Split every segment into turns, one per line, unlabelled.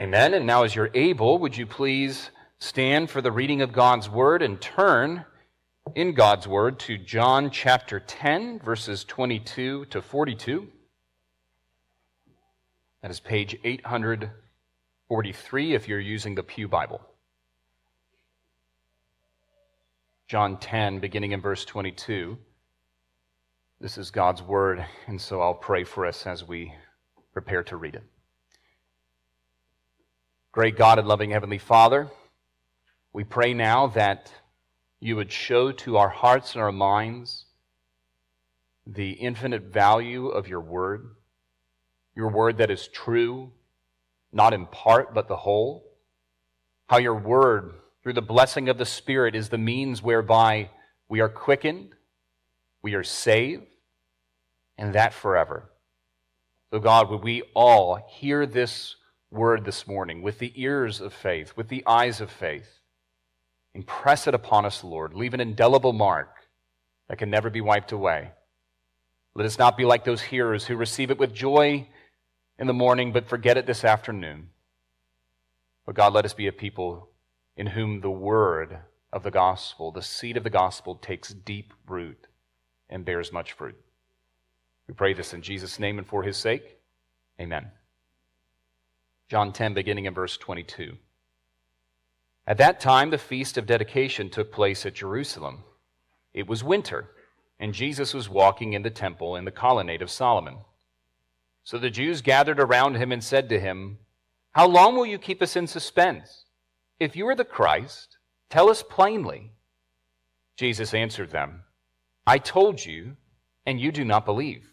Amen. And now, as you're able, would you please stand for the reading of God's word and turn in God's word to John chapter 10, verses 22 to 42. That is page 843 if you're using the Pew Bible. John 10, beginning in verse 22. This is God's word, and so I'll pray for us as we prepare to read it. Great God and loving Heavenly Father, we pray now that you would show to our hearts and our minds the infinite value of your word, your word that is true, not in part, but the whole. How your word, through the blessing of the Spirit, is the means whereby we are quickened, we are saved, and that forever. So, God, would we all hear this word this morning with the ears of faith, with the eyes of faith. Impress it upon us, Lord. Leave an indelible mark that can never be wiped away. Let us not be like those hearers who receive it with joy in the morning but forget it this afternoon. But God, let us be a people in whom the word of the gospel, the seed of the gospel, takes deep root and bears much fruit. We pray this in Jesus' name and for his sake. Amen. John 10, beginning in verse 22. At that time, the feast of dedication took place at Jerusalem. It was winter, and Jesus was walking in the temple in the colonnade of Solomon. So the Jews gathered around him and said to him, How long will you keep us in suspense? If you are the Christ, tell us plainly. Jesus answered them, I told you, and you do not believe.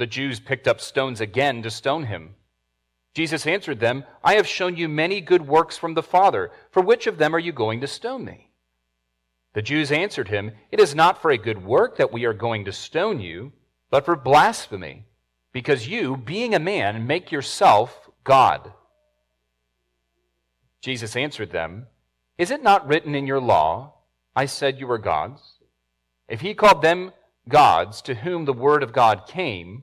The Jews picked up stones again to stone him. Jesus answered them, I have shown you many good works from the Father. For which of them are you going to stone me? The Jews answered him, It is not for a good work that we are going to stone you, but for blasphemy, because you, being a man, make yourself God. Jesus answered them, Is it not written in your law, I said you were gods? If he called them gods to whom the word of God came,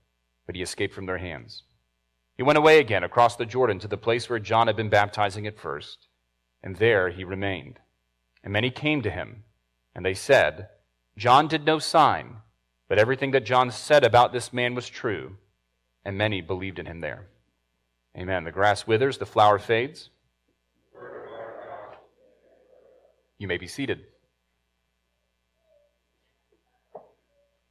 but he escaped from their hands. He went away again across the Jordan to the place where John had been baptizing at first, and there he remained. And many came to him, and they said, John did no sign, but everything that John said about this man was true, and many believed in him there. Amen. The grass withers, the flower fades. You may be seated.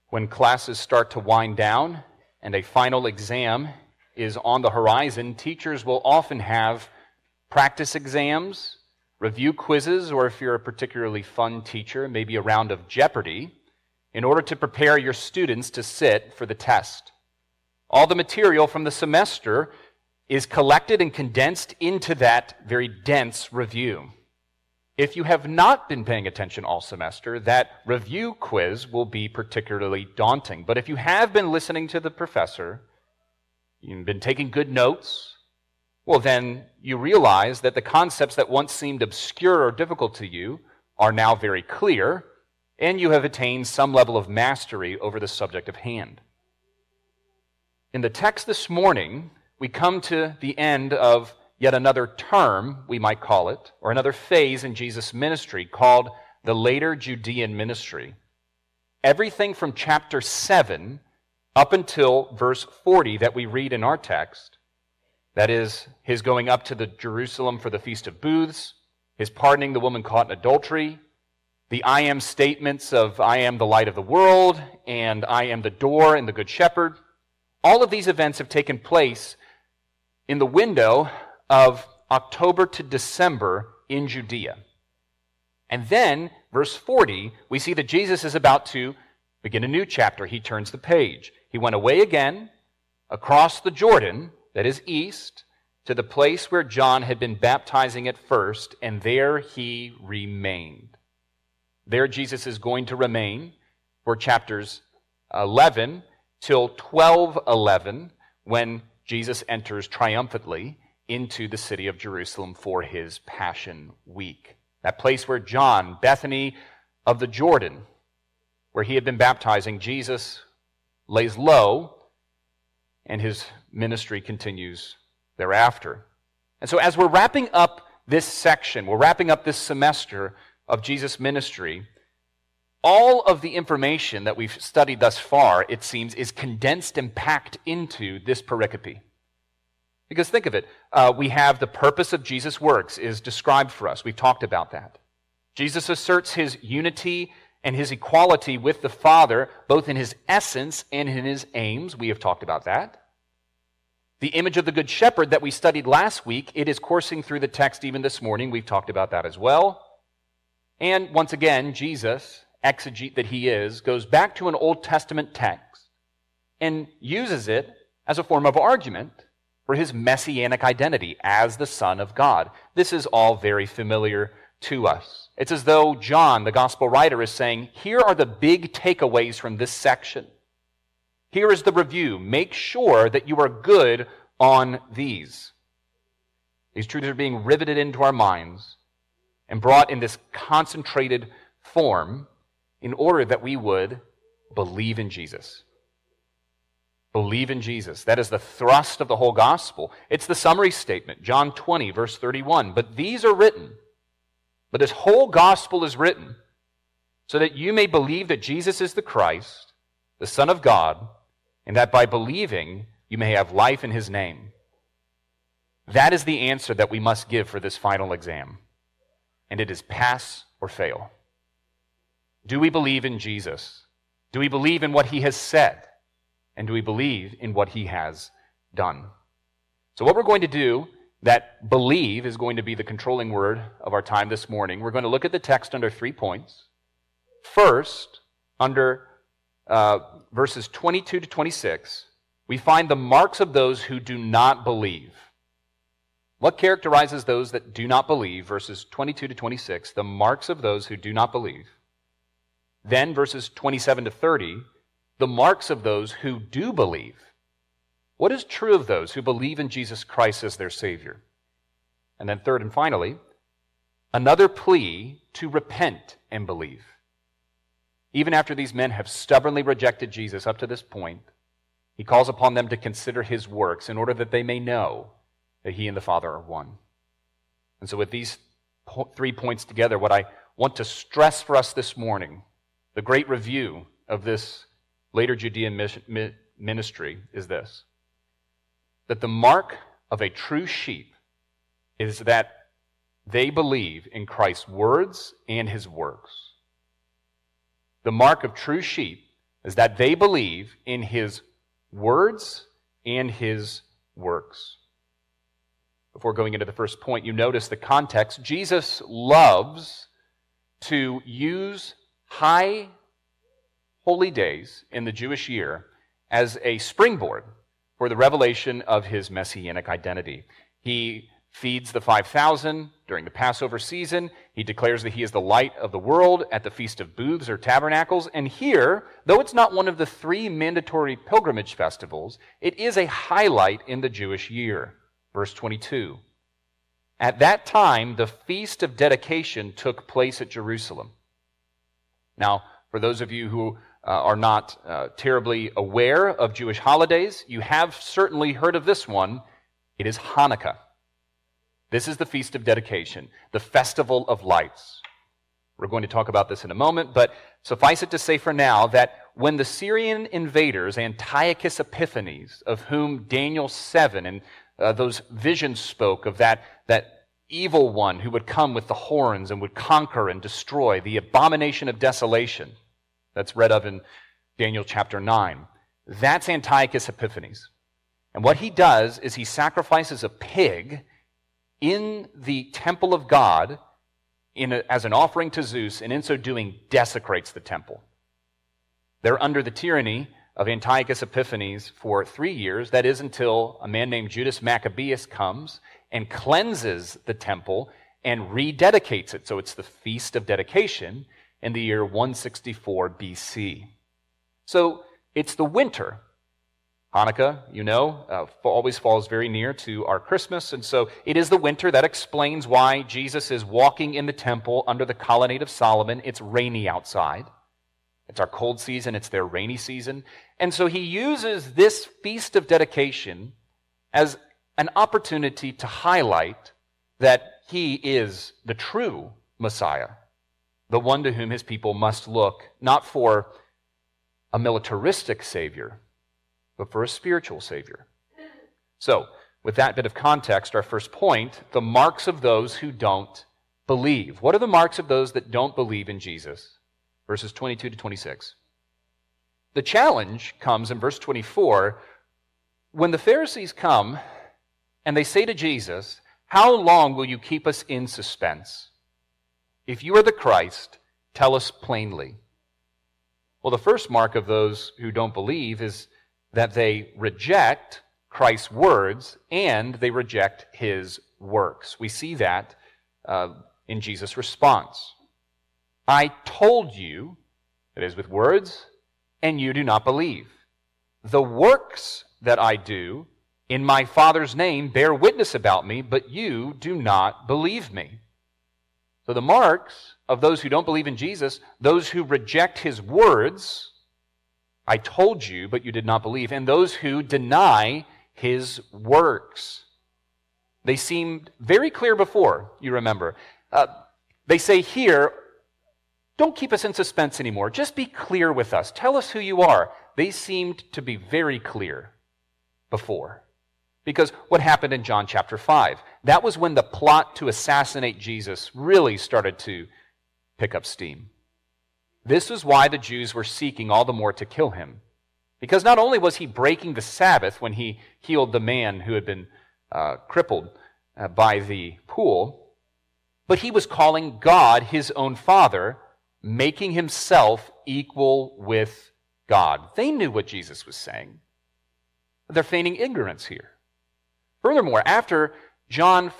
When classes start to wind down and a final exam is on the horizon, teachers will often have practice exams, review quizzes, or if you're a particularly fun teacher, maybe a round of Jeopardy, in order to prepare your students to sit for the test. All the material from the semester is collected and condensed into that very dense review. If you have not been paying attention all semester, that review quiz will be particularly daunting. But if you have been listening to the professor, you've been taking good notes, well, then you realize that the concepts that once seemed obscure or difficult to you are now very clear, and you have attained some level of mastery over the subject of hand. In the text this morning, we come to the end of yet another term, we might call it, or another phase in Jesus' ministry called the later Judean ministry. Everything from chapter 7 up until verse 40 that we read in our text, That is, his going up to the Jerusalem for the Feast of Booths, his pardoning the woman caught in adultery, the I am statements of I am the light of the world and I am the door and the good shepherd. All of these events have taken place in the window of October to December in Judea. And then, verse 40, we see that Jesus is about to begin a new chapter. He turns the page. He went away again across the Jordan, that is east, to the place where John had been baptizing at first, and there he remained. There, Jesus is going to remain for chapters 11 till 1211 when Jesus enters triumphantly into the city of Jerusalem for his Passion Week. That place where John, Bethany of the Jordan, where he had been baptizing, Jesus lays low and his ministry continues thereafter. And so, as we're wrapping up this section, we're wrapping up this semester of Jesus' ministry, all of the information that we've studied thus far, it seems, is condensed and packed into this pericope. Because think of it, uh, we have the purpose of Jesus' works is described for us. We've talked about that. Jesus asserts his unity and his equality with the Father, both in his essence and in his aims. We have talked about that. The image of the Good Shepherd that we studied last week, it is coursing through the text even this morning. We've talked about that as well. And once again, Jesus, exegete that he is, goes back to an Old Testament text and uses it as a form of argument for his messianic identity as the Son of God. This is all very familiar to us. It's as though John, the gospel writer, is saying, Here are the big takeaways from this section. Here is the review. Make sure that you are good on these. These truths are being riveted into our minds and brought in this concentrated form in order that we would believe in Jesus. Believe in Jesus. That is the thrust of the whole gospel. It's the summary statement, John 20, verse 31. But these are written, but this whole gospel is written so that you may believe that Jesus is the Christ, the Son of God, and that by believing you may have life in his name. That is the answer that we must give for this final exam. And it is pass or fail. Do we believe in Jesus? Do we believe in what he has said? And do we believe in what he has done? So, what we're going to do, that believe is going to be the controlling word of our time this morning. We're going to look at the text under three points. First, under uh, verses 22 to 26, we find the marks of those who do not believe. What characterizes those that do not believe? Verses 22 to 26, the marks of those who do not believe. Then, verses 27 to 30, the marks of those who do believe. What is true of those who believe in Jesus Christ as their Savior? And then, third and finally, another plea to repent and believe. Even after these men have stubbornly rejected Jesus up to this point, he calls upon them to consider his works in order that they may know that he and the Father are one. And so, with these three points together, what I want to stress for us this morning, the great review of this later Judean ministry is this that the mark of a true sheep is that they believe in Christ's words and his works. The mark of true sheep is that they believe in his words and his works. Before going into the first point, you notice the context. Jesus loves to use high holy days in the Jewish year as a springboard for the revelation of his messianic identity. He feeds the 5,000 during the Passover season. He declares that he is the light of the world at the Feast of Booths or Tabernacles. And here, though it's not one of the three mandatory pilgrimage festivals, it is a highlight in the Jewish year. Verse 22. At that time, the Feast of Dedication took place at Jerusalem. Now, for those of you who are not uh, terribly aware of Jewish holidays, you have certainly heard of this one. It is Hanukkah. This is the Feast of Dedication, the Festival of Lights. We're going to talk about this in a moment, but suffice it to say for now that when the Syrian invaders, Antiochus Epiphanes, of whom Daniel 7 and uh, those visions spoke of that, that evil one who would come with the horns and would conquer and destroy, the abomination of desolation that's read of in Daniel chapter 9. That's Antiochus Epiphanes. And what he does is he sacrifices a pig in the temple of God a, as an offering to Zeus, and in so doing, desecrates the temple. They're under the tyranny of Antiochus Epiphanes for three years. That is until a man named Judas Maccabeus comes and cleanses the temple and rededicates it. So it's the Feast of Dedication in the year 164 BC. So it's the winter. Hanukkah, you know, uh, always falls very near to our Christmas. And so it is the winter that explains why Jesus is walking in the temple under the colonnade of Solomon. It's rainy outside. It's our cold season, it's their rainy season. And so he uses this feast of dedication as an opportunity to highlight that he is the true Messiah, the one to whom his people must look, not for a militaristic Savior, but for a spiritual Savior. So, with that bit of context, our first point the marks of those who don't believe. What are the marks of those that don't believe in Jesus? verses 22 to 26. The challenge comes in verse 24 when the Pharisees come and they say to Jesus, How long will you keep us in suspense? If you are the Christ, tell us plainly. Well, the first mark of those who don't believe is that they reject Christ's words and they reject his works. We see that uh, in Jesus' response. I told you, that is with words, and you do not believe. The works that I do in my Father's name bear witness about me, but you do not believe me. So the marks of those who don't believe in Jesus, those who reject his words, I told you, but you did not believe, and those who deny his works. They seemed very clear before, you remember. Uh, they say here, don't keep us in suspense anymore. Just be clear with us. Tell us who you are. They seemed to be very clear before. Because what happened in John chapter 5? That was when the plot to assassinate Jesus really started to pick up steam. This is why the Jews were seeking all the more to kill him. Because not only was he breaking the Sabbath when he healed the man who had been uh, crippled uh, by the pool, but he was calling God his own Father making himself equal with God. They knew what Jesus was saying. They're feigning ignorance here. Furthermore, after John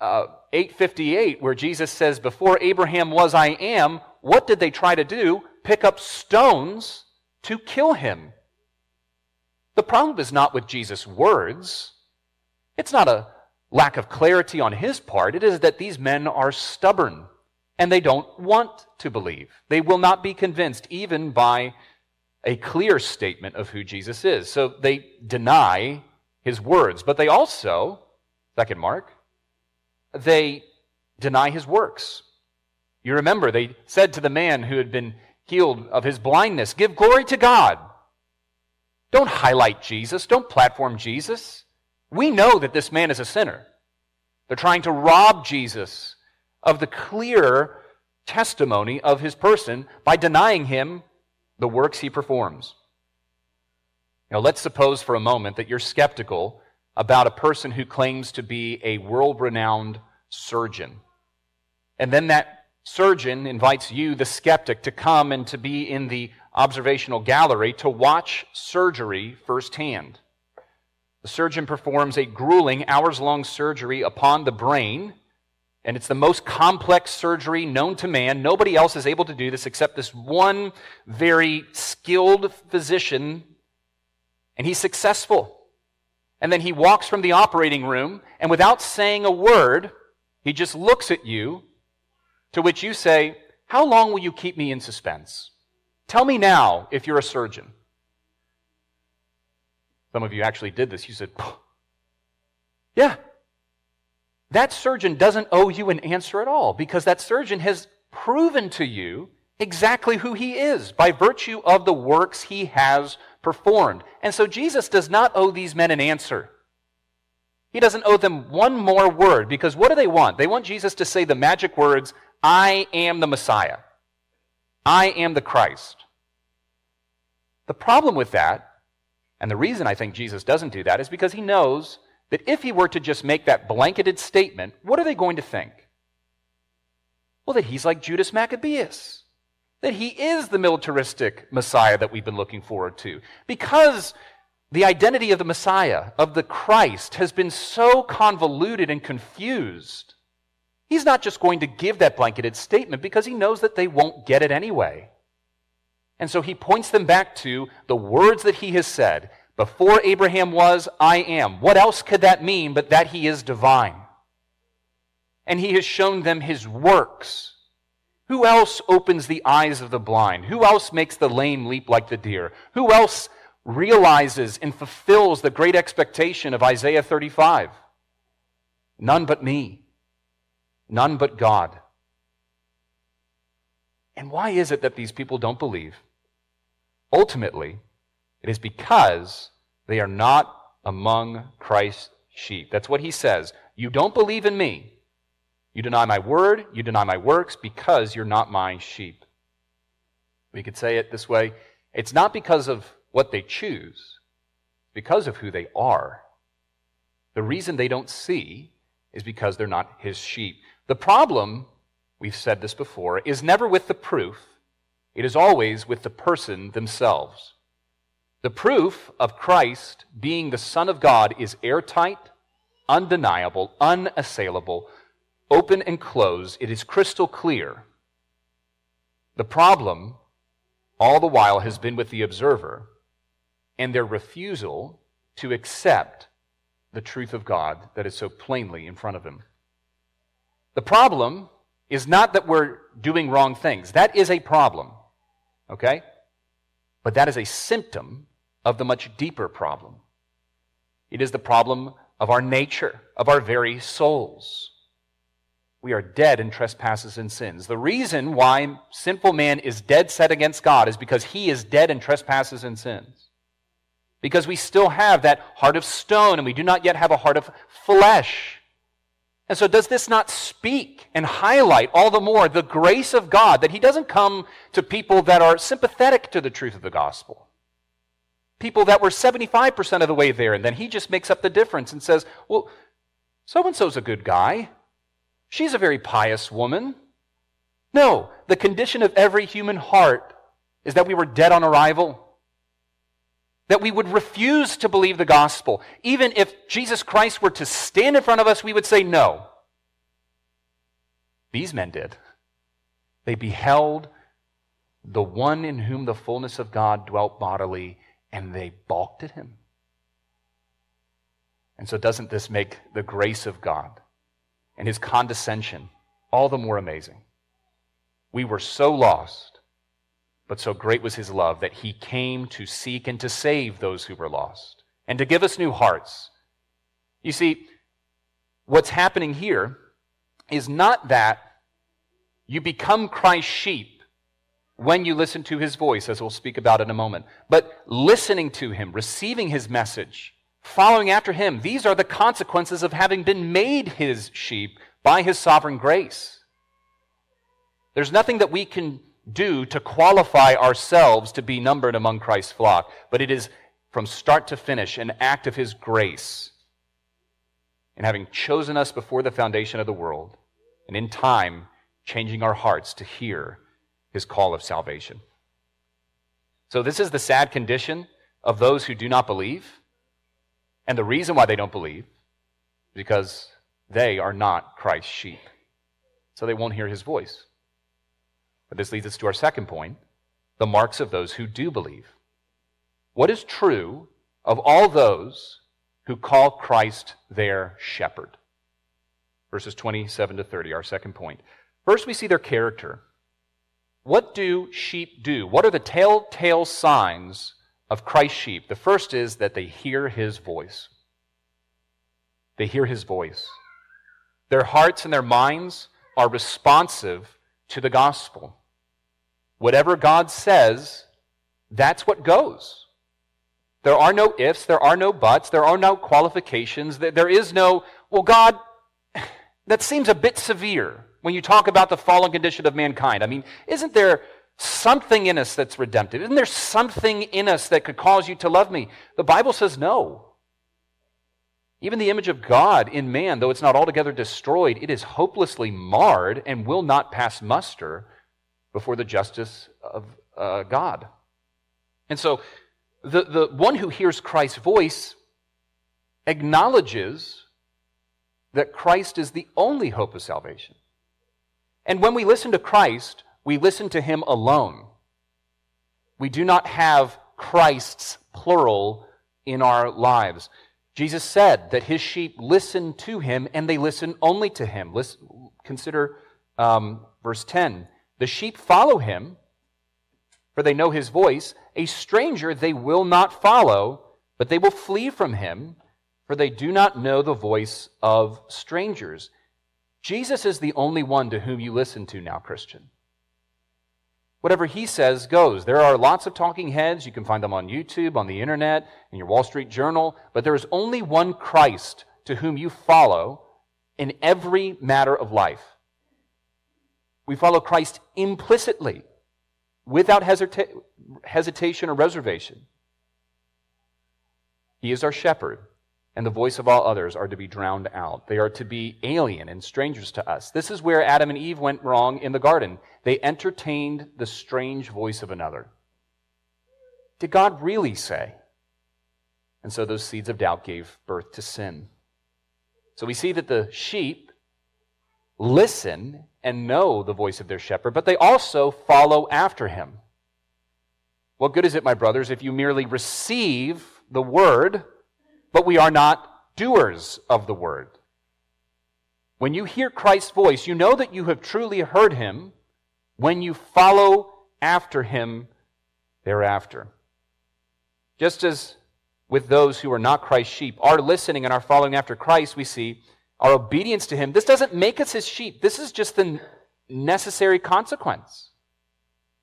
uh, 8:58 where Jesus says before Abraham was I am, what did they try to do? Pick up stones to kill him. The problem is not with Jesus' words. It's not a lack of clarity on his part. It is that these men are stubborn and they don't want to believe. They will not be convinced even by a clear statement of who Jesus is. So they deny his words, but they also, second mark, they deny his works. You remember, they said to the man who had been healed of his blindness, Give glory to God. Don't highlight Jesus, don't platform Jesus. We know that this man is a sinner. They're trying to rob Jesus of the clear testimony of his person by denying him the works he performs. Now, let's suppose for a moment that you're skeptical about a person who claims to be a world renowned surgeon. And then that surgeon invites you, the skeptic, to come and to be in the observational gallery to watch surgery firsthand. The surgeon performs a grueling, hours long surgery upon the brain and it's the most complex surgery known to man. Nobody else is able to do this except this one very skilled physician, and he's successful. And then he walks from the operating room, and without saying a word, he just looks at you, to which you say, How long will you keep me in suspense? Tell me now if you're a surgeon. Some of you actually did this. You said, Yeah, that surgeon doesn't owe you an answer at all because that surgeon has proven to you exactly who he is by virtue of the works he has performed. And so Jesus does not owe these men an answer. He doesn't owe them one more word because what do they want? They want Jesus to say the magic words, I am the Messiah. I am the Christ. The problem with that, and the reason I think Jesus doesn't do that, is because he knows that if he were to just make that blanketed statement, what are they going to think? Well, that he's like Judas Maccabeus, that he is the militaristic Messiah that we've been looking forward to. Because the identity of the Messiah, of the Christ, has been so convoluted and confused. He's not just going to give that blanketed statement because he knows that they won't get it anyway. And so he points them back to the words that he has said Before Abraham was, I am. What else could that mean but that he is divine? And he has shown them his works. Who else opens the eyes of the blind? Who else makes the lame leap like the deer? Who else realizes and fulfills the great expectation of Isaiah 35? None but me. None but God. And why is it that these people don't believe? Ultimately, it is because they are not among Christ's sheep. That's what he says. You don't believe in me. You deny my word, you deny my works because you're not my sheep. We could say it this way it's not because of what they choose, because of who they are. The reason they don't see is because they're not his sheep. The problem, we've said this before, is never with the proof, it is always with the person themselves. The proof of Christ being the Son of God is airtight, undeniable, unassailable, open and close, It is crystal clear. The problem, all the while, has been with the observer and their refusal to accept the truth of God that is so plainly in front of him. The problem is not that we're doing wrong things. That is a problem. Okay? But that is a symptom of the much deeper problem. It is the problem of our nature, of our very souls. We are dead in trespasses and sins. The reason why sinful man is dead set against God is because he is dead in trespasses and sins. Because we still have that heart of stone and we do not yet have a heart of flesh. And so, does this not speak and highlight all the more the grace of God that He doesn't come to people that are sympathetic to the truth of the gospel? People that were 75% of the way there, and then He just makes up the difference and says, Well, so and so's a good guy. She's a very pious woman. No, the condition of every human heart is that we were dead on arrival that we would refuse to believe the gospel. Even if Jesus Christ were to stand in front of us, we would say no. These men did. They beheld the one in whom the fullness of God dwelt bodily, and they balked at him. And so, doesn't this make the grace of God and his condescension all the more amazing? We were so lost but so great was his love that he came to seek and to save those who were lost and to give us new hearts. You see, what's happening here is not that you become Christ's sheep when you listen to his voice, as we'll speak about in a moment, but listening to him, receiving his message, following after him. These are the consequences of having been made his sheep by his sovereign grace. There's nothing that we can do to qualify ourselves to be numbered among Christ's flock, but it is from start to finish an act of His grace in having chosen us before the foundation of the world, and in time changing our hearts to hear His call of salvation. So, this is the sad condition of those who do not believe. And the reason why they don't believe is because they are not Christ's sheep. So they won't hear his voice. But this leads us to our second point the marks of those who do believe. What is true of all those who call Christ their shepherd? Verses 27 to 30, our second point. First, we see their character. What do sheep do? What are the telltale signs of Christ's sheep? The first is that they hear his voice. They hear his voice. Their hearts and their minds are responsive to the gospel. Whatever God says, that's what goes. There are no ifs, there are no buts, there are no qualifications. There is no, well, God, that seems a bit severe when you talk about the fallen condition of mankind. I mean, isn't there something in us that's redemptive? Isn't there something in us that could cause you to love me? The Bible says no. Even the image of God in man, though it's not altogether destroyed, it is hopelessly marred and will not pass muster before the justice of uh, God. And so, the, the one who hears Christ's voice acknowledges that Christ is the only hope of salvation. And when we listen to Christ, we listen to him alone. We do not have Christ's plural in our lives. Jesus said that his sheep listen to him and they listen only to him. Listen, consider um, verse 10. The sheep follow him, for they know his voice. A stranger they will not follow, but they will flee from him, for they do not know the voice of strangers. Jesus is the only one to whom you listen to now, Christian. Whatever he says goes. There are lots of talking heads. You can find them on YouTube, on the internet, in your Wall Street Journal. But there is only one Christ to whom you follow in every matter of life. We follow Christ implicitly, without hesita- hesitation or reservation. He is our shepherd and the voice of all others are to be drowned out. They are to be alien and strangers to us. This is where Adam and Eve went wrong in the garden. They entertained the strange voice of another. Did God really say? And so those seeds of doubt gave birth to sin. So we see that the sheep listen and know the voice of their shepherd, but they also follow after him. What good is it, my brothers, if you merely receive the word? But we are not doers of the word. When you hear Christ's voice, you know that you have truly heard him when you follow after him thereafter. Just as with those who are not Christ's sheep, our listening and our following after Christ, we see our obedience to him. This doesn't make us his sheep. This is just the necessary consequence.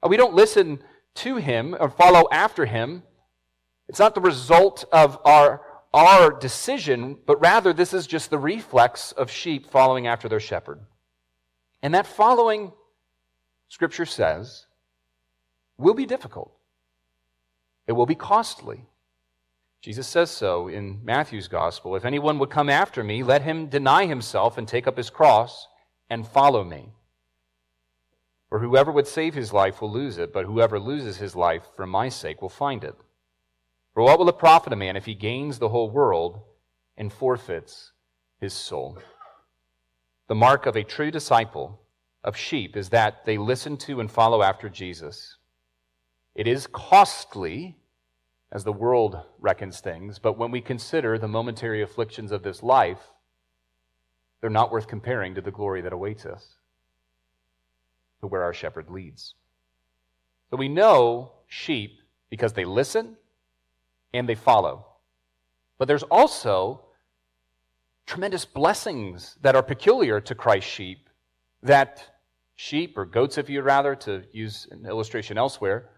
Uh, we don't listen to him or follow after him. It's not the result of our our decision, but rather this is just the reflex of sheep following after their shepherd. And that following, Scripture says, will be difficult. It will be costly. Jesus says so in Matthew's Gospel. If anyone would come after me, let him deny himself and take up his cross and follow me. For whoever would save his life will lose it, but whoever loses his life for my sake will find it. For what will it profit a man if he gains the whole world and forfeits his soul? The mark of a true disciple of sheep is that they listen to and follow after Jesus. It is costly, as the world reckons things, but when we consider the momentary afflictions of this life, they're not worth comparing to the glory that awaits us, to where our shepherd leads. So we know sheep because they listen and they follow. But there's also tremendous blessings that are peculiar to Christ's sheep that sheep, or goats if you'd rather, to use an illustration elsewhere,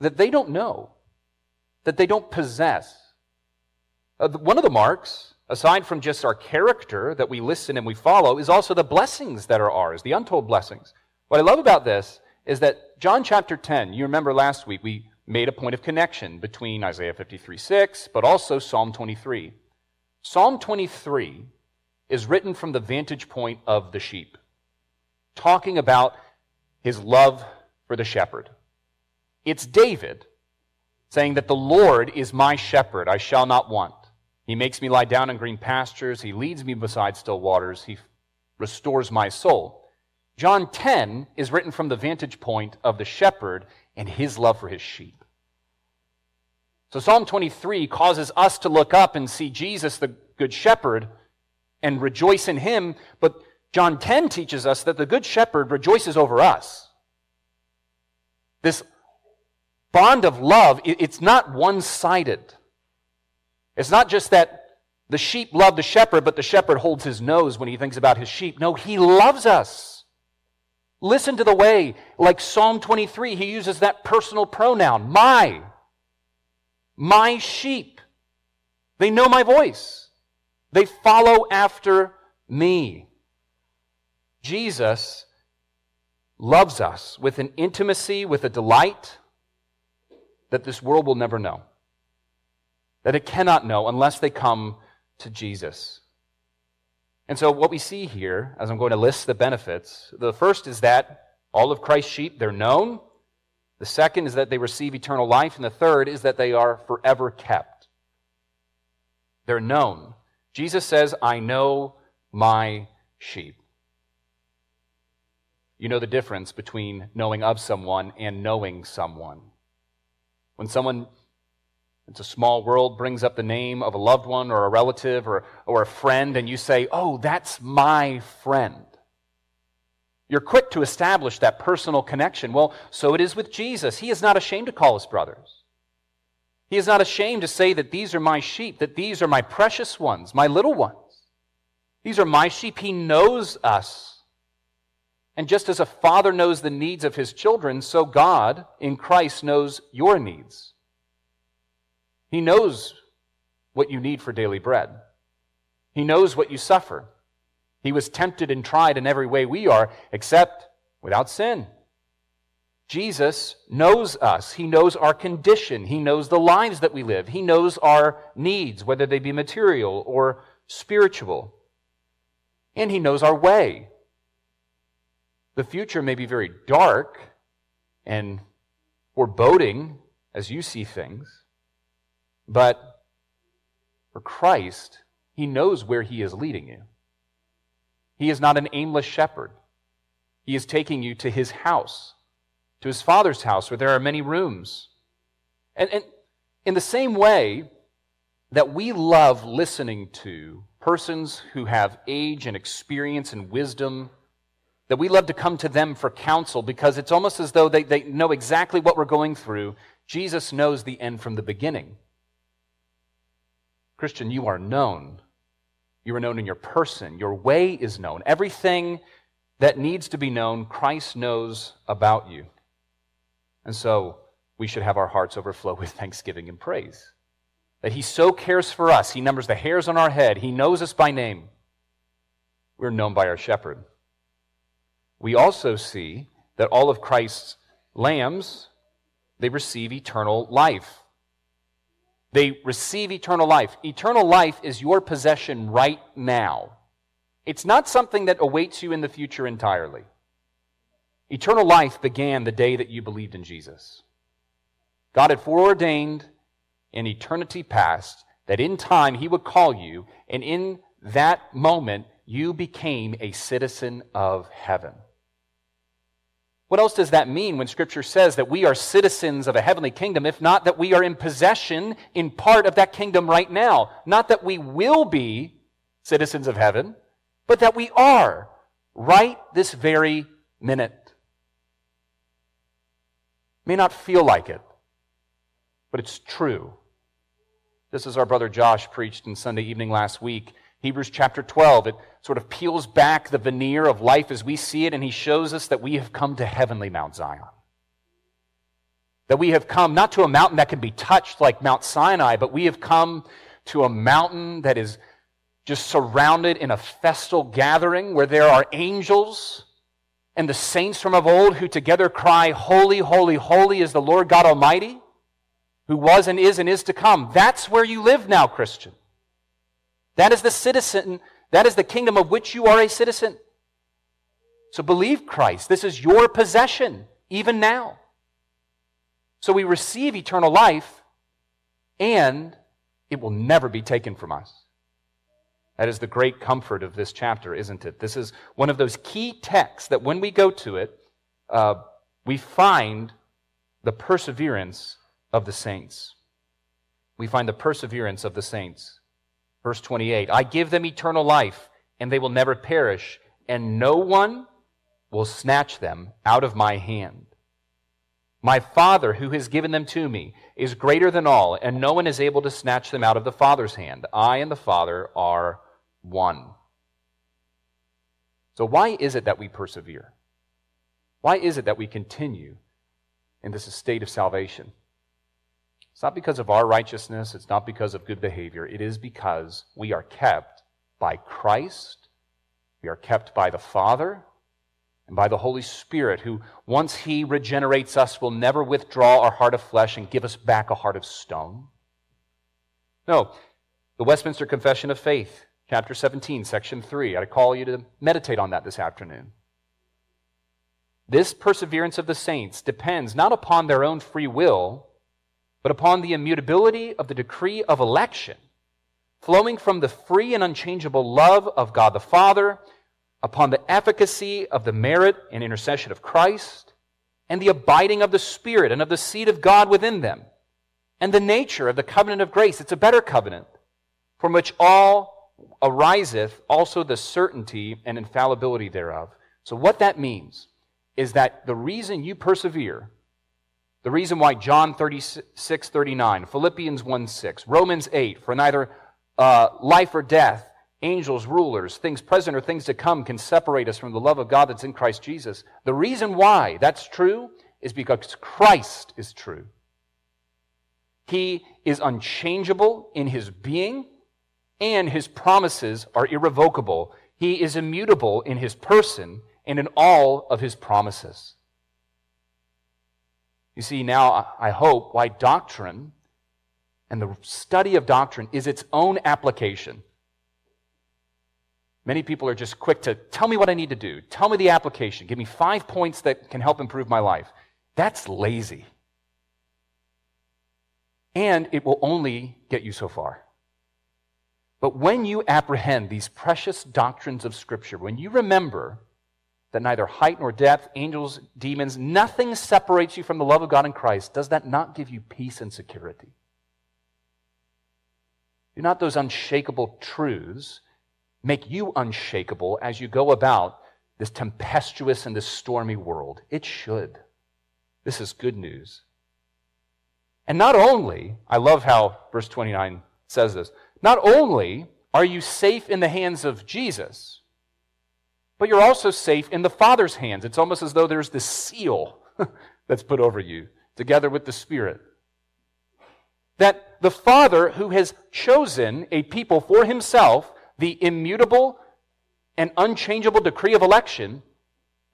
that they don't know, that they don't possess. Uh, one of the marks, aside from just our character that we listen and we follow, is also the blessings that are ours, the untold blessings. What I love about this is that John chapter 10, you remember last week, we made a point of connection between Isaiah 53 6, but also Psalm 23. Psalm 23 is written from the vantage point of the sheep, talking about his love for the shepherd. It's David saying that the Lord is my shepherd, I shall not want. He makes me lie down in green pastures, he leads me beside still waters, he restores my soul. John 10 is written from the vantage point of the shepherd and his love for his sheep. So Psalm 23 causes us to look up and see Jesus, the Good Shepherd, and rejoice in him. But John 10 teaches us that the Good Shepherd rejoices over us. This bond of love, it's not one sided. It's not just that the sheep love the shepherd, but the shepherd holds his nose when he thinks about his sheep. No, he loves us. Listen to the way, like Psalm 23, he uses that personal pronoun, my. my sheep. They know my voice. They follow after me. Jesus loves us with an intimacy, with a delight that this world will never know, that it cannot know unless they come to Jesus. And so, what we see here, as I'm going to list the benefits, the first is that all of Christ's sheep, they're known. The second is that they receive eternal life. And the third is that they are forever kept. They're known. Jesus says, I know my sheep. You know the difference between knowing of someone and knowing someone. When someone, it's a small world, brings up the name of a loved one or a relative or, or a friend, and you say, Oh, that's my friend. You're quick to establish that personal connection. Well, so it is with Jesus. He is not ashamed to call us brothers. He is not ashamed to say that these are my sheep, that these are my precious ones, my little ones. These are my sheep. He knows us. And just as a father knows the needs of his children, so God in Christ knows your needs. He knows what you need for daily bread. He knows what you suffer. He was tempted and tried in every way we are, except without sin. Jesus knows us. He knows our condition. He knows the lives that we live. He knows our needs, whether they be material or spiritual. And He knows our way. The future may be very dark and foreboding as you see things, but for Christ, He knows where He is leading you. He is not an aimless shepherd. He is taking you to His house, to His Father's house, where there are many rooms. And, and in the same way that we love listening to persons who have age and experience and wisdom that we love to come to them for counsel because it's almost as though they, they know exactly what we're going through. Jesus knows the end from the beginning. Christian, you are known. You are known in your person. Your way is known. Everything that needs to be known, Christ knows about you. And so we should have our hearts overflow with thanksgiving and praise. That He so cares for us. He numbers the hairs on our head. He knows us by name. We're known by our shepherd we also see that all of Christ's lambs, they receive eternal life. They receive eternal life. Eternal life is your possession right now. It's not something that awaits you in the future entirely. Eternal life began the day that you believed in Jesus. God had foreordained in eternity past that in time he would call you, and in that moment you became a citizen of heaven. What else does that mean when Scripture says that we are citizens of a heavenly kingdom, if not that we are in possession in part of that kingdom right now? Not that we will be citizens of heaven, but that we are right this very minute. May not feel like it, but it's true. This is our brother Josh preached in Sunday evening last week. Hebrews chapter 12, it sort of peels back the veneer of life as we see it, and he shows us that we have come to heavenly Mount Zion. That we have come not to a mountain that can be touched like Mount Sinai, but we have come to a mountain that is just surrounded in a festal gathering where there are angels and the saints from of old who together cry, Holy, holy, holy is the Lord God Almighty, who was and is and is to come. That's where you live now, Christian. That is the citizen, that is the kingdom of which you are a citizen. So believe Christ. This is your possession, even now. So we receive eternal life, and it will never be taken from us. That is the great comfort of this chapter, isn't it? This is one of those key texts that when we go to it, uh, we find the perseverance of the saints. We find the perseverance of the saints. Verse 28 I give them eternal life, and they will never perish, and no one will snatch them out of my hand. My Father, who has given them to me, is greater than all, and no one is able to snatch them out of the Father's hand. I and the Father are one. So, why is it that we persevere? Why is it that we continue in this state of salvation? It's not because of our righteousness, it's not because of good behavior. It is because we are kept by Christ, we are kept by the Father, and by the Holy Spirit, who, once He regenerates us, will never withdraw our heart of flesh and give us back a heart of stone. No, the Westminster Confession of Faith, chapter 17, section 3. I call you to meditate on that this afternoon. This perseverance of the saints depends not upon their own free will, but upon the immutability of the decree of election, flowing from the free and unchangeable love of God the Father upon the efficacy of the merit and intercession of Christ, and the abiding of the Spirit and of the seed of God within them, and the nature of the covenant of grace. It's a better covenant, from which all ariseth also the certainty and infallibility thereof. So, what that means is that the reason you persevere, the reason why John 36, 39, Philippians 1 6, Romans 8, for neither uh, life or death, angels, rulers, things present or things to come can separate us from the love of God that's in Christ Jesus. The reason why that's true is because Christ is true. He is unchangeable in his being, and his promises are irrevocable. He is immutable in his person and in all of his promises. You see, now I hope why doctrine and the study of doctrine is its own application. Many people are just quick to tell me what I need to do. Tell me the application. Give me five points that can help improve my life. That's lazy. And it will only get you so far. But when you apprehend these precious doctrines of Scripture, when you remember that neither height nor depth, angels, demons, nothing separates you from the love of God in Christ, does that not give you peace and security? Do not those unshakable truths make you unshakable as you go about this tempestuous and this stormy world. It should. This is good news. And not only, I love how verse 29 says this, not only are you safe in the hands of Jesus, but you're also safe in the Father's hands. It's almost as though there's this seal that's put over you together with the Spirit. That the Father, who has chosen a people for himself, the immutable and unchangeable decree of election,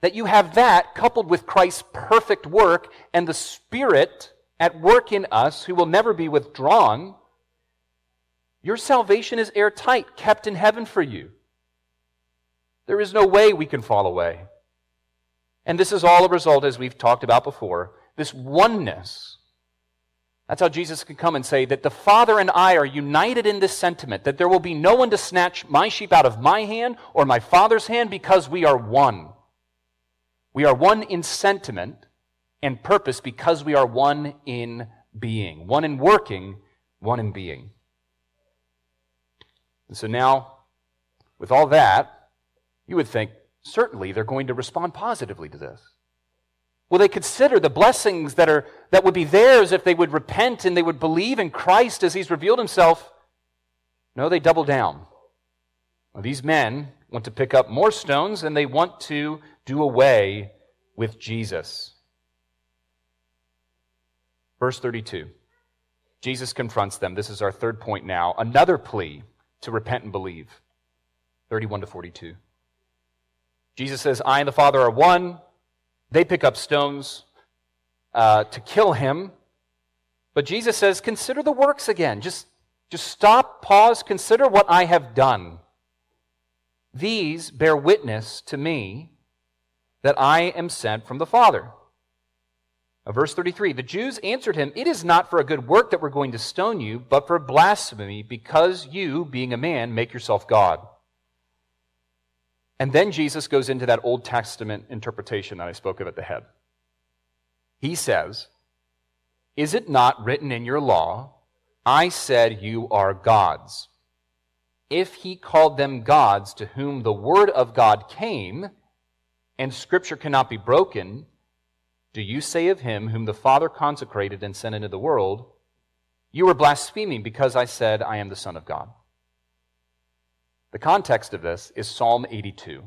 that you have that coupled with Christ's perfect work and the Spirit at work in us who will never be withdrawn, your salvation is airtight, kept in heaven for you. There is no way we can fall away. And this is all a result, as we've talked about before, this oneness that's how Jesus can come and say that the Father and I are united in this sentiment, that there will be no one to snatch my sheep out of my hand or my Father's hand because we are one. We are one in sentiment and purpose because we are one in being, one in working, one in being. And so now, with all that, you would think certainly they're going to respond positively to this. Will they consider the blessings that, are, that would be theirs if they would repent and they would believe in Christ as He's revealed Himself? No, they double down. These men want to pick up more stones and they want to do away with Jesus. Verse 32. Jesus confronts them. This is our third point now. Another plea to repent and believe. 31 to 42. Jesus says, I and the Father are one. They pick up stones uh, to kill him. But Jesus says, Consider the works again. Just, just stop, pause, consider what I have done. These bear witness to me that I am sent from the Father. Now, verse 33 The Jews answered him, It is not for a good work that we're going to stone you, but for blasphemy, because you, being a man, make yourself God. And then Jesus goes into that Old Testament interpretation that I spoke of at the head. He says, Is it not written in your law, I said you are gods? If he called them gods to whom the word of God came, and scripture cannot be broken, do you say of him whom the Father consecrated and sent into the world, You are blaspheming because I said, I am the Son of God? The context of this is Psalm 82.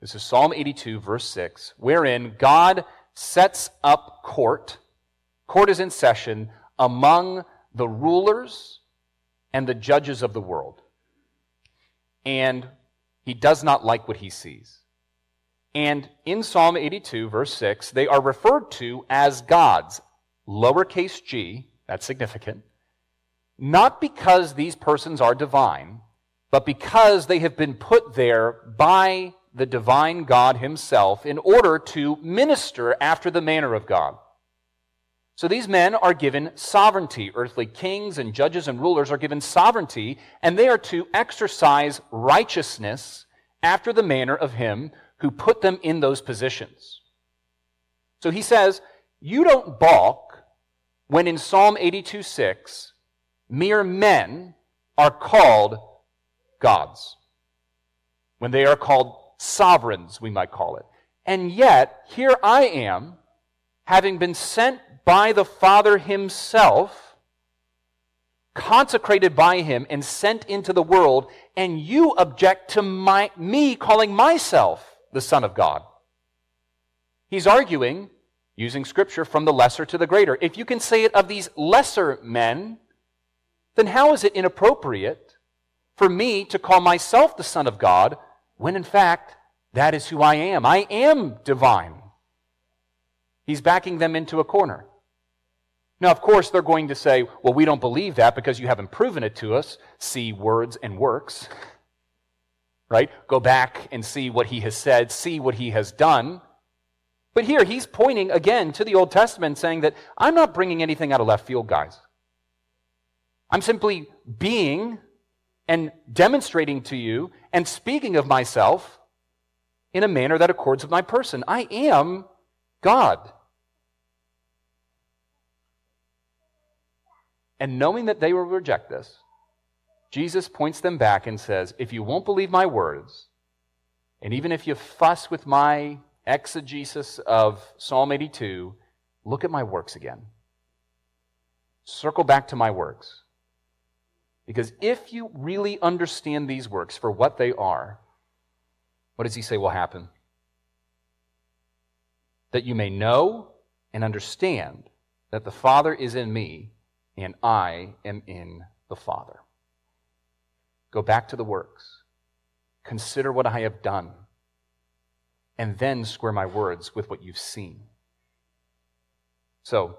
This is Psalm 82, verse 6, wherein God sets up court. Court is in session among the rulers and the judges of the world. And he does not like what he sees. And in Psalm 82, verse 6, they are referred to as gods, lowercase g, that's significant, not because these persons are divine, but because they have been put there by the divine God himself in order to minister after the manner of God. So these men are given sovereignty. Earthly kings and judges and rulers are given sovereignty, and they are to exercise righteousness after the manner of him who put them in those positions. So he says, You don't balk when in Psalm 82 6, mere men are called gods. When they are called sovereigns, we might call it. And yet, here I am, having been sent by the Father Himself, consecrated by Him, and sent into the world, and you object to my, me calling myself the Son of God. He's arguing, using Scripture, from the lesser to the greater. If you can say it of these lesser men, then how is it inappropriate for me to call myself the Son of God when in fact that is who I am? I am divine. He's backing them into a corner. Now, of course, they're going to say, well, we don't believe that because you haven't proven it to us. See words and works. Right? Go back and see what he has said, see what he has done. But here, he's pointing again to the Old Testament, saying that I'm not bringing anything out of left field, guys. I'm simply being and demonstrating to you and speaking of myself in a manner that accords with my person. I am God. And knowing that they will reject this, Jesus points them back and says, If you won't believe my words, and even if you fuss with my exegesis of Psalm 82, look at my works again. Circle back to my works. Because if you really understand these works for what they are, what does he say will happen? That you may know and understand that the Father is in me and I am in the Father. Go back to the works. Consider what I have done. And then square my words with what you've seen. So,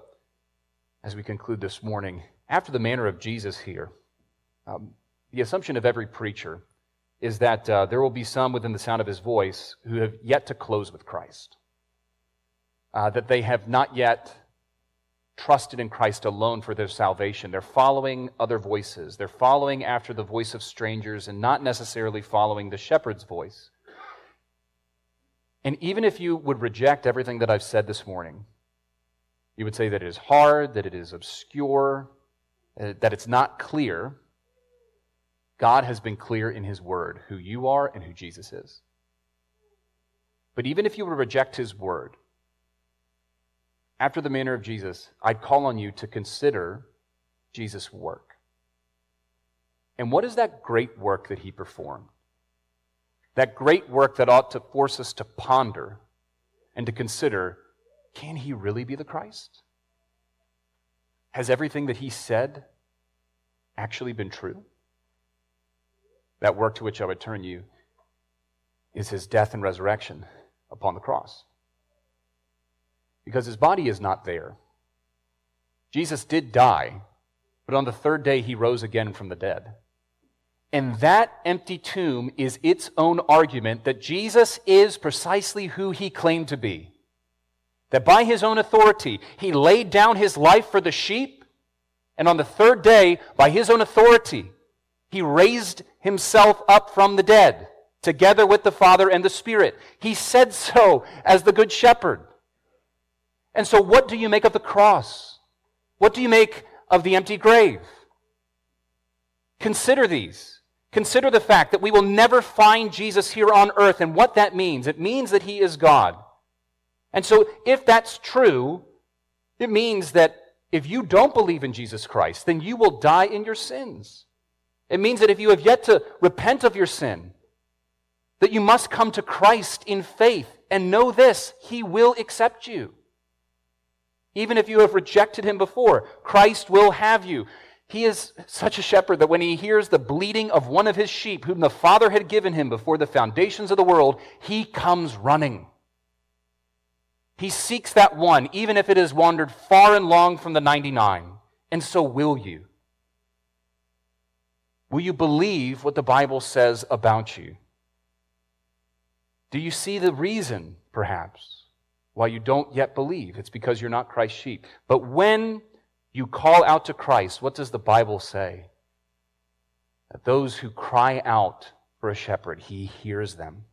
as we conclude this morning, after the manner of Jesus here, um, the assumption of every preacher is that uh, there will be some within the sound of his voice who have yet to close with Christ, uh, that they have not yet trusted in Christ alone for their salvation. They're following other voices. They're following after the voice of strangers and not necessarily following the shepherd's voice. And even if you would reject everything that I've said this morning, you would say that it is hard, that it is obscure, uh, that it's not clear. God has been clear in His Word who you are and who Jesus is. But even if you would reject His Word, after the manner of Jesus, I'd call on you to consider Jesus' work. And what is that great work that He performed? That great work that ought to force us to ponder and to consider can He really be the Christ? Has everything that He said actually been true? That work to which I would turn you is his death and resurrection upon the cross. Because his body is not there. Jesus did die, but on the third day he rose again from the dead. And that empty tomb is its own argument that Jesus is precisely who he claimed to be. That by his own authority, he laid down his life for the sheep, and on the third day, by his own authority, he raised himself up from the dead, together with the Father and the Spirit. He said so as the Good Shepherd. And so, what do you make of the cross? What do you make of the empty grave? Consider these. Consider the fact that we will never find Jesus here on earth and what that means. It means that he is God. And so, if that's true, it means that if you don't believe in Jesus Christ, then you will die in your sins. It means that if you have yet to repent of your sin, that you must come to Christ in faith and know this, He will accept you. Even if you have rejected him before, Christ will have you. He is such a shepherd that when he hears the bleating of one of his sheep, whom the Father had given him before the foundations of the world, he comes running. He seeks that one, even if it has wandered far and long from the 99. And so will you. Will you believe what the Bible says about you? Do you see the reason, perhaps, why you don't yet believe? It's because you're not Christ's sheep. But when you call out to Christ, what does the Bible say? That those who cry out for a shepherd, he hears them.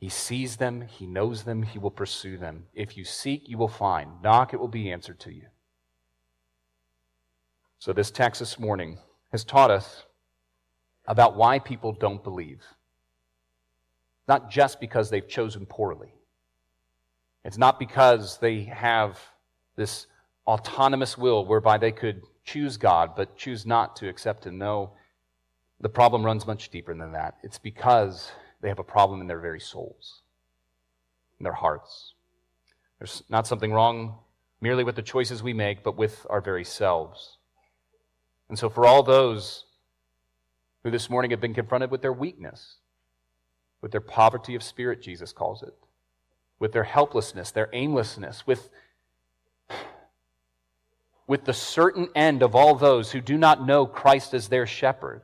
He sees them, he knows them, he will pursue them. If you seek, you will find. Knock, it will be answered to you. So, this text this morning has taught us about why people don't believe. Not just because they've chosen poorly, it's not because they have this autonomous will whereby they could choose God but choose not to accept Him. No, the problem runs much deeper than that. It's because they have a problem in their very souls, in their hearts. There's not something wrong merely with the choices we make, but with our very selves. And so, for all those who this morning have been confronted with their weakness, with their poverty of spirit, Jesus calls it, with their helplessness, their aimlessness, with, with the certain end of all those who do not know Christ as their shepherd,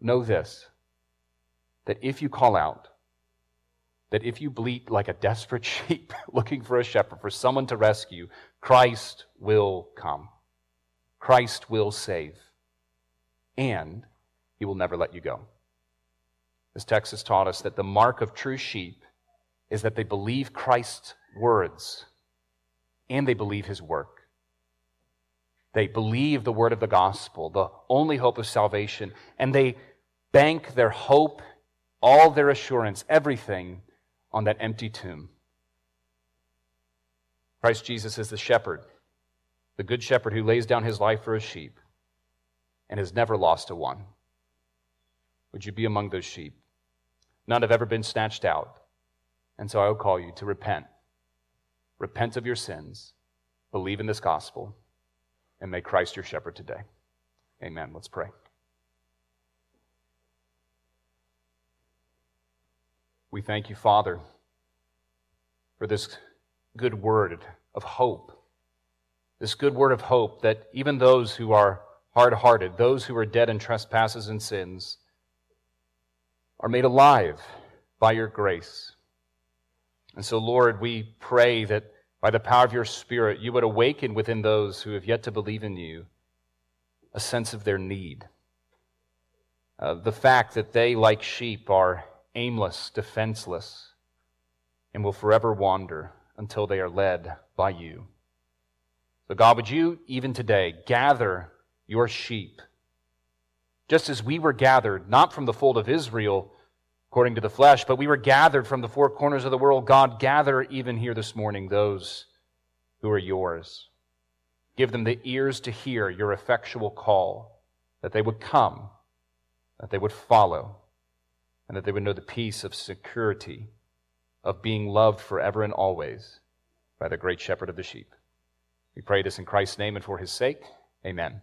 know this that if you call out, that if you bleat like a desperate sheep looking for a shepherd, for someone to rescue, Christ will come. Christ will save. And he will never let you go. This text has taught us that the mark of true sheep is that they believe Christ's words and they believe his work. They believe the word of the gospel, the only hope of salvation, and they bank their hope all their assurance, everything on that empty tomb. Christ Jesus is the shepherd, the good shepherd who lays down his life for his sheep and has never lost a one. Would you be among those sheep? None have ever been snatched out. And so I will call you to repent. Repent of your sins, believe in this gospel, and make Christ your shepherd today. Amen. Let's pray. We thank you, Father, for this good word of hope. This good word of hope that even those who are hard hearted, those who are dead in trespasses and sins, are made alive by your grace. And so, Lord, we pray that by the power of your Spirit, you would awaken within those who have yet to believe in you a sense of their need. Uh, the fact that they, like sheep, are aimless, defenseless, and will forever wander until they are led by you. So, God, would you even today gather your sheep, just as we were gathered, not from the fold of Israel according to the flesh, but we were gathered from the four corners of the world. God, gather even here this morning those who are yours. Give them the ears to hear your effectual call, that they would come, that they would follow and that they would know the peace of security of being loved forever and always by the great shepherd of the sheep. We pray this in Christ's name and for his sake. Amen.